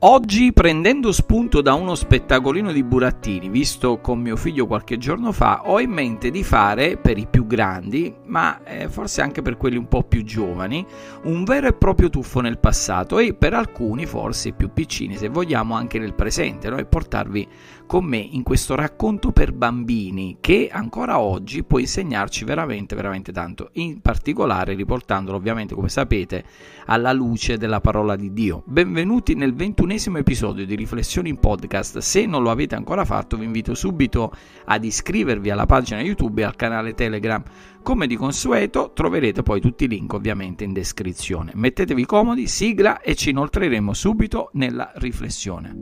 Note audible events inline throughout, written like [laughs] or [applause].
Oggi, prendendo spunto da uno spettacolino di burattini visto con mio figlio qualche giorno fa, ho in mente di fare per i più grandi, ma eh, forse anche per quelli un po' più giovani, un vero e proprio tuffo nel passato e per alcuni, forse più piccini, se vogliamo, anche nel presente, no? e portarvi con me in questo racconto per bambini che ancora oggi può insegnarci veramente, veramente tanto, in particolare riportandolo ovviamente, come sapete, alla luce della parola di Dio. Benvenuti nel ventunesimo episodio di Riflessioni in Podcast. Se non lo avete ancora fatto, vi invito subito ad iscrivervi alla pagina YouTube e al canale Telegram. Come di consueto, troverete poi tutti i link ovviamente in descrizione. Mettetevi comodi, sigla e ci inoltreremo subito nella riflessione.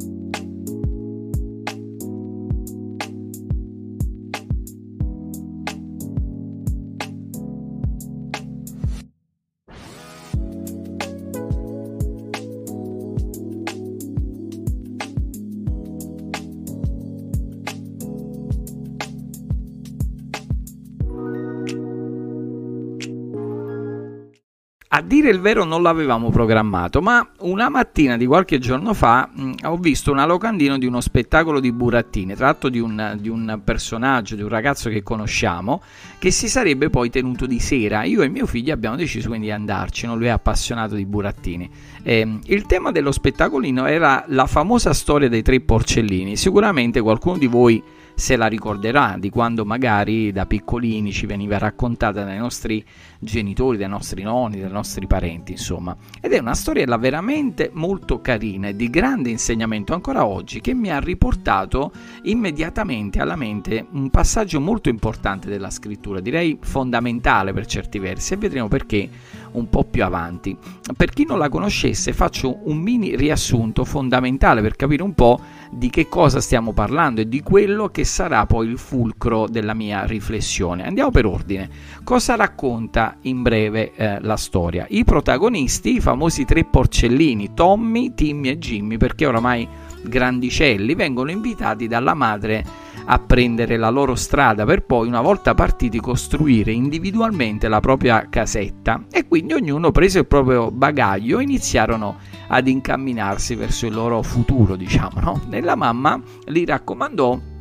A dire il vero non l'avevamo programmato, ma una mattina di qualche giorno fa mh, mm, ho visto una locandina di uno spettacolo di burattini, tratto di un, di un, personaggio, di un ragazzo che conosciamo, che si sarebbe poi tenuto di sera. Io e mio figlio abbiamo deciso quindi di andarci, non lui è appassionato di burattini. Eh, il tema dello spettacolino era la famosa storia dei tre porcellini. Sicuramente qualcuno di voi se la ricorderà di quando magari da piccolini ci veniva raccontata dai nostri genitori, dai nostri nonni, dai nostri parenti, insomma. Ed è una storiella veramente molto carina e di grande insegnamento ancora oggi che mi ha riportato immediatamente alla mente un passaggio molto importante della scrittura, direi fondamentale per certi versi e vedremo perché un po' più avanti. Per chi non la conoscesse faccio un mini riassunto fondamentale per capire un po' di che cosa stiamo parlando e di quello che sarà poi il fulcro della mia riflessione. Andiamo per ordine. Cosa racconta in breve eh, la storia? I protagonisti, i famosi tre porcellini, Tommy, Timmy e Jimmy, perché oramai grandicelli, vengono invitati dalla madre a prendere la loro strada per poi, una volta partiti, costruire individualmente la propria casetta e quindi ognuno, preso il proprio bagaglio, iniziarono ad incamminarsi verso il loro futuro, diciamo. No? E la mamma li raccomandò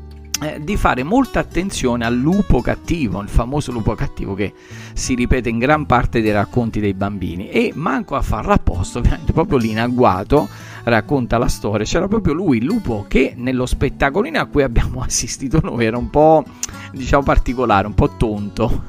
di fare molta attenzione al lupo cattivo, il famoso lupo cattivo che si ripete in gran parte dei racconti dei bambini. E manco a farlo apposta, [laughs] ovviamente proprio lì in agguato racconta la storia, c'era proprio lui, il lupo che nello spettacolino a cui abbiamo [laughs] assistito noi era un po' diciamo particolare, un po' tonto,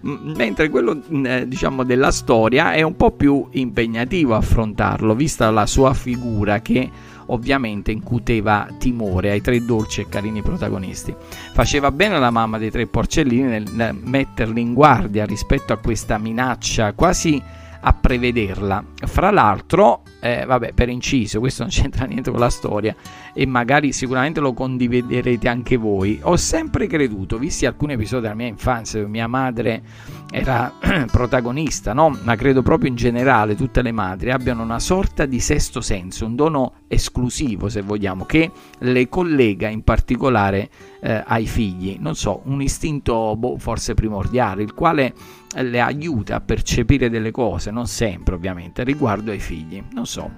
[laughs] mentre quello eh, diciamo della storia è un po' più impegnativo affrontarlo, vista la sua figura che ovviamente incuteva timore ai tre dolci e carini protagonisti. Faceva bene la mamma dei tre porcellini nel metterli in guardia rispetto a questa minaccia quasi a prevederla. Fra l'altro, eh, vabbè, per inciso, questo non c'entra niente con la storia e magari sicuramente lo condividerete anche voi. Ho sempre creduto, visti alcuni episodi della mia infanzia, dove mia madre era [clears throat] protagonista, no? Ma credo proprio in generale tutte le madri abbiano una sorta di sesto senso, un dono esclusivo, se vogliamo, che le collega in particolare eh, ai figli. Non so, un istinto boh, forse primordiale, il quale le aiuta a percepire delle cose, non sempre ovviamente, riguardo ai figli. Non so.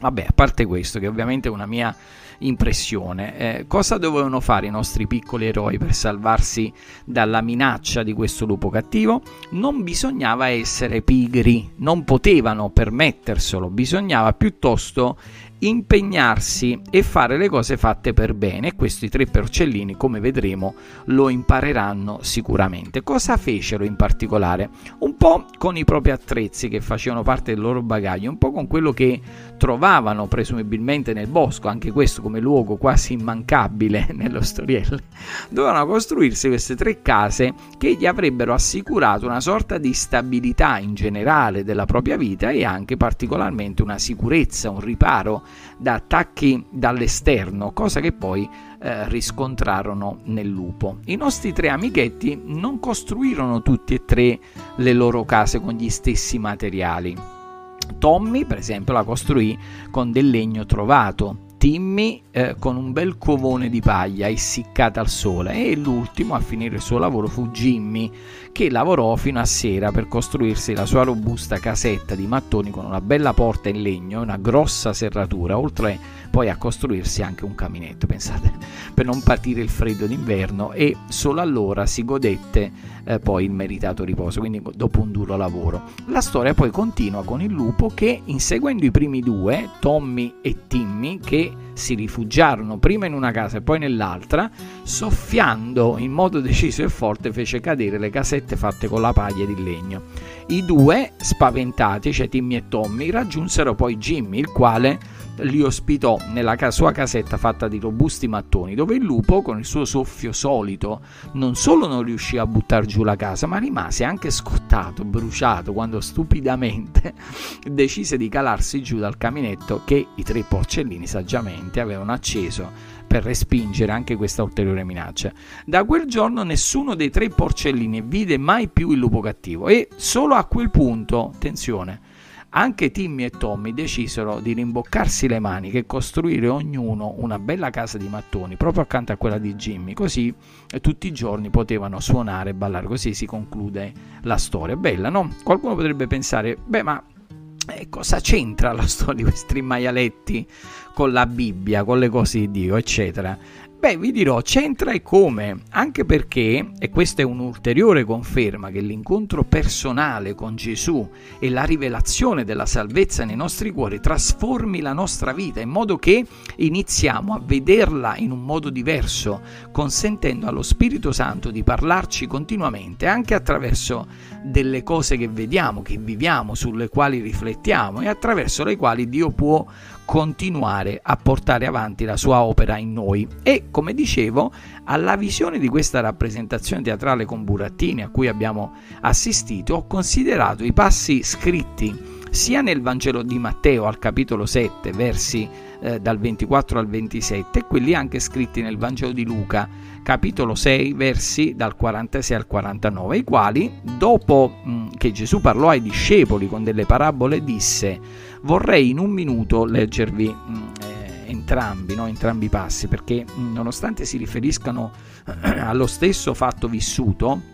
Vabbè, a parte questo, che ovviamente è una mia impressione, eh, cosa dovevano fare i nostri piccoli eroi per salvarsi dalla minaccia di questo lupo cattivo? Non bisognava essere pigri, non potevano permetterselo, bisognava piuttosto impegnarsi e fare le cose fatte per bene. E questi tre porcellini come vedremo lo impareranno sicuramente. Cosa fecero in particolare? Un po' con i propri attrezzi che facevano parte del loro bagaglio un po' con quello che trovavano presumibilmente nel bosco anche questo come luogo quasi immancabile [laughs] nello storiello. Dovevano costruirsi queste tre case che gli avrebbero assicurato una sorta di stabilità in generale della propria vita e anche particolarmente una sicurezza un riparo da attacchi dall'esterno, cosa che poi eh, riscontrarono nel lupo. I nostri tre amichetti non costruirono tutti e tre le loro case con gli stessi materiali. Tommy, per esempio, la costruì con del legno trovato. Timmy eh, con un bel covone di paglia essiccata al sole e l'ultimo a finire il suo lavoro fu Jimmy che lavorò fino a sera per costruirsi la sua robusta casetta di mattoni con una bella porta in legno e una grossa serratura oltre poi a costruirsi anche un caminetto pensate [laughs] per non patire il freddo d'inverno e solo allora si godette eh, poi il meritato riposo quindi dopo un duro lavoro. La storia poi continua con il lupo che inseguendo i primi due Tommy e Timmy che si rifugiarono prima in una casa e poi nell'altra, soffiando in modo deciso e forte fece cadere le casette fatte con la paglia di legno. I due, spaventati, cioè Timmy e Tommy, raggiunsero poi Jimmy, il quale li ospitò nella sua casetta fatta di robusti mattoni, dove il lupo, con il suo soffio solito, non solo non riuscì a buttare giù la casa, ma rimase anche scottato, bruciato, quando stupidamente [laughs] decise di calarsi giù dal caminetto che i tre porcellini saggiamente avevano acceso per respingere anche questa ulteriore minaccia. Da quel giorno nessuno dei tre porcellini vide mai più il lupo cattivo e solo a quel punto, attenzione, anche Timmy e Tommy decisero di rimboccarsi le maniche e costruire ognuno una bella casa di mattoni proprio accanto a quella di Jimmy, così tutti i giorni potevano suonare e ballare, così si conclude la storia. Bella, no? Qualcuno potrebbe pensare, beh ma eh, cosa c'entra la [laughs] storia di questi maialetti con la Bibbia, con le cose di Dio, eccetera? Beh, vi dirò, c'entra e come, anche perché, e questa è un'ulteriore conferma, che l'incontro personale con Gesù e la rivelazione della salvezza nei nostri cuori trasformi la nostra vita in modo che iniziamo a vederla in un modo diverso, consentendo allo Spirito Santo di parlarci continuamente, anche attraverso delle cose che vediamo, che viviamo, sulle quali riflettiamo e attraverso le quali Dio può continuare a portare avanti la sua opera in noi. E come dicevo alla visione di questa rappresentazione teatrale con burattini a cui abbiamo assistito ho considerato i passi scritti sia nel Vangelo di Matteo al capitolo 7 versi eh, dal 24 al 27 e quelli anche scritti nel Vangelo di Luca capitolo 6 versi dal 46 al 49 i quali dopo mh, che Gesù parlò ai discepoli con delle parabole disse vorrei in un minuto leggervi mh, eh, entrambi, no? entrambi i passi, perché mh, nonostante si riferiscano eh, allo stesso fatto vissuto,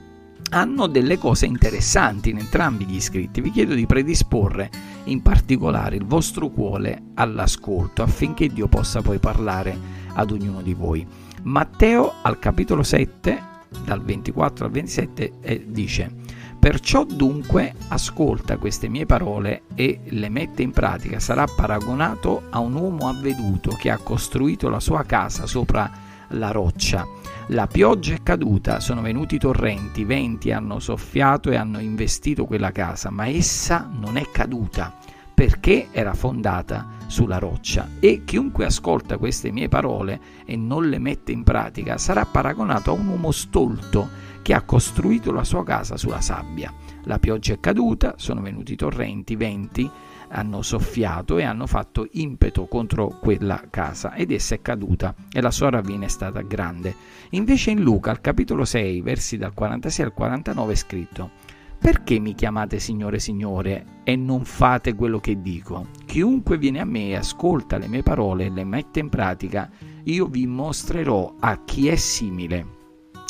hanno delle cose interessanti in entrambi gli scritti. Vi chiedo di predisporre in particolare il vostro cuore all'ascolto affinché Dio possa poi parlare ad ognuno di voi. Matteo al capitolo 7, dal 24 al 27, eh, dice Perciò dunque ascolta queste mie parole e le mette in pratica. Sarà paragonato a un uomo avveduto che ha costruito la sua casa sopra la roccia. La pioggia è caduta, sono venuti torrenti, venti hanno soffiato e hanno investito quella casa, ma essa non è caduta perché era fondata sulla roccia e chiunque ascolta queste mie parole e non le mette in pratica sarà paragonato a un uomo stolto che ha costruito la sua casa sulla sabbia. La pioggia è caduta, sono venuti torrenti, venti, hanno soffiato e hanno fatto impeto contro quella casa ed essa è caduta e la sua ravina è stata grande. Invece in Luca, al capitolo 6, versi dal 46 al 49 è scritto perché mi chiamate Signore Signore e non fate quello che dico? Chiunque viene a me ascolta le mie parole e le mette in pratica, io vi mostrerò a chi è simile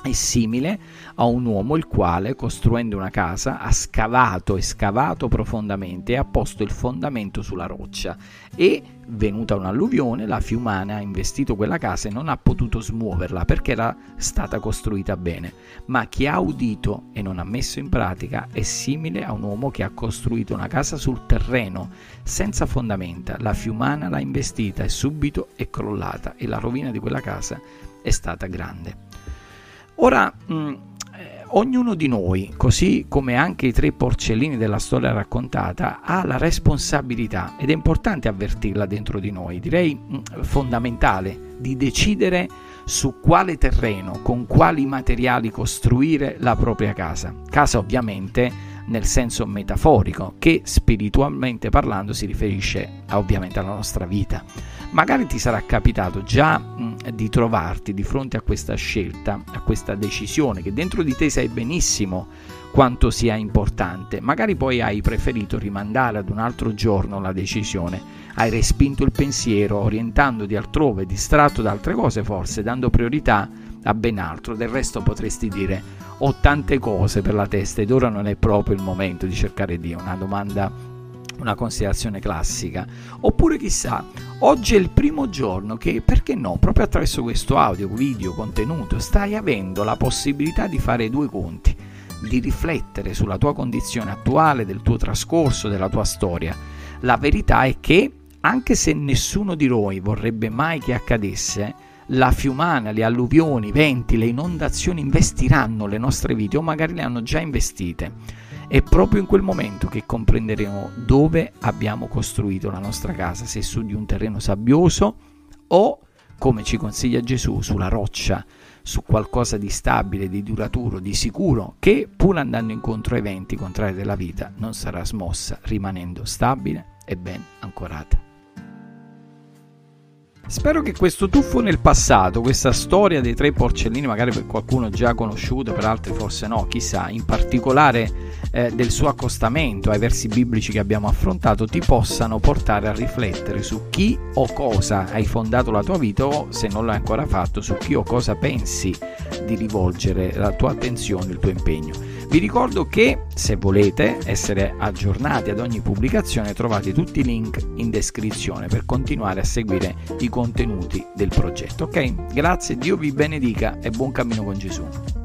è simile a un uomo il quale, costruendo una casa, ha scavato e scavato profondamente e ha posto il fondamento sulla roccia e, venuta un'alluvione, la fiumana ha investito quella casa e non ha potuto smuoverla perché era stata costruita bene. Ma chi ha udito e non ha messo in pratica è simile a un uomo che ha costruito una casa sul terreno senza fondamenta. La fiumana l'ha investita e subito è crollata e la rovina di quella casa è stata grande. Ora, mh, mm, eh, ognuno di noi, così come anche i tre porcellini della storia raccontata, ha la responsabilità, ed è importante avvertirla dentro di noi, direi mm, fondamentale, di decidere su quale terreno, con quali materiali costruire la propria casa. Casa ovviamente nel senso metaforico, che spiritualmente parlando si riferisce ovviamente alla nostra vita. Magari ti sarà capitato già mh, di trovarti di fronte a questa scelta, a questa decisione che dentro di te sai benissimo quanto sia importante. Magari poi hai preferito rimandare ad un altro giorno la decisione, hai respinto il pensiero orientandoti altrove, distratto da altre cose forse, dando priorità a ben altro. Del resto potresti dire ho tante cose per la testa ed ora non è proprio il momento di cercare Dio, una domanda una considerazione classica. Oppure chissà, oggi è il primo giorno che, perché no, proprio attraverso questo audio, video, contenuto, stai avendo la possibilità di fare due conti, di riflettere sulla tua condizione attuale, del tuo trascorso, della tua storia. La verità è che, anche se nessuno di noi vorrebbe mai che accadesse, la fiumana, le alluvioni, i venti, le inondazioni investiranno le nostre vite o magari le hanno già investite. È proprio in quel momento che comprenderemo dove abbiamo costruito la nostra casa, se su di un terreno sabbioso o, come ci consiglia Gesù, sulla roccia, su qualcosa di stabile, di duraturo, di sicuro, che pur andando incontro ai venti contrari della vita non sarà smossa, rimanendo stabile e ben ancorata. Spero che questo tuffo nel passato, questa storia dei tre porcellini, magari per qualcuno già conosciuto, per altri forse no, chissà, in particolare eh, del suo accostamento ai versi biblici che abbiamo affrontato, ti possano portare a riflettere su chi o cosa hai fondato la tua vita o, se non l'hai ancora fatto, su chi o cosa pensi di rivolgere la tua attenzione, il tuo impegno. Vi ricordo che se volete essere aggiornati ad ogni pubblicazione trovate tutti i link in descrizione per continuare a seguire i contenuti del progetto. Ok? Grazie, Dio vi benedica e buon cammino con Gesù.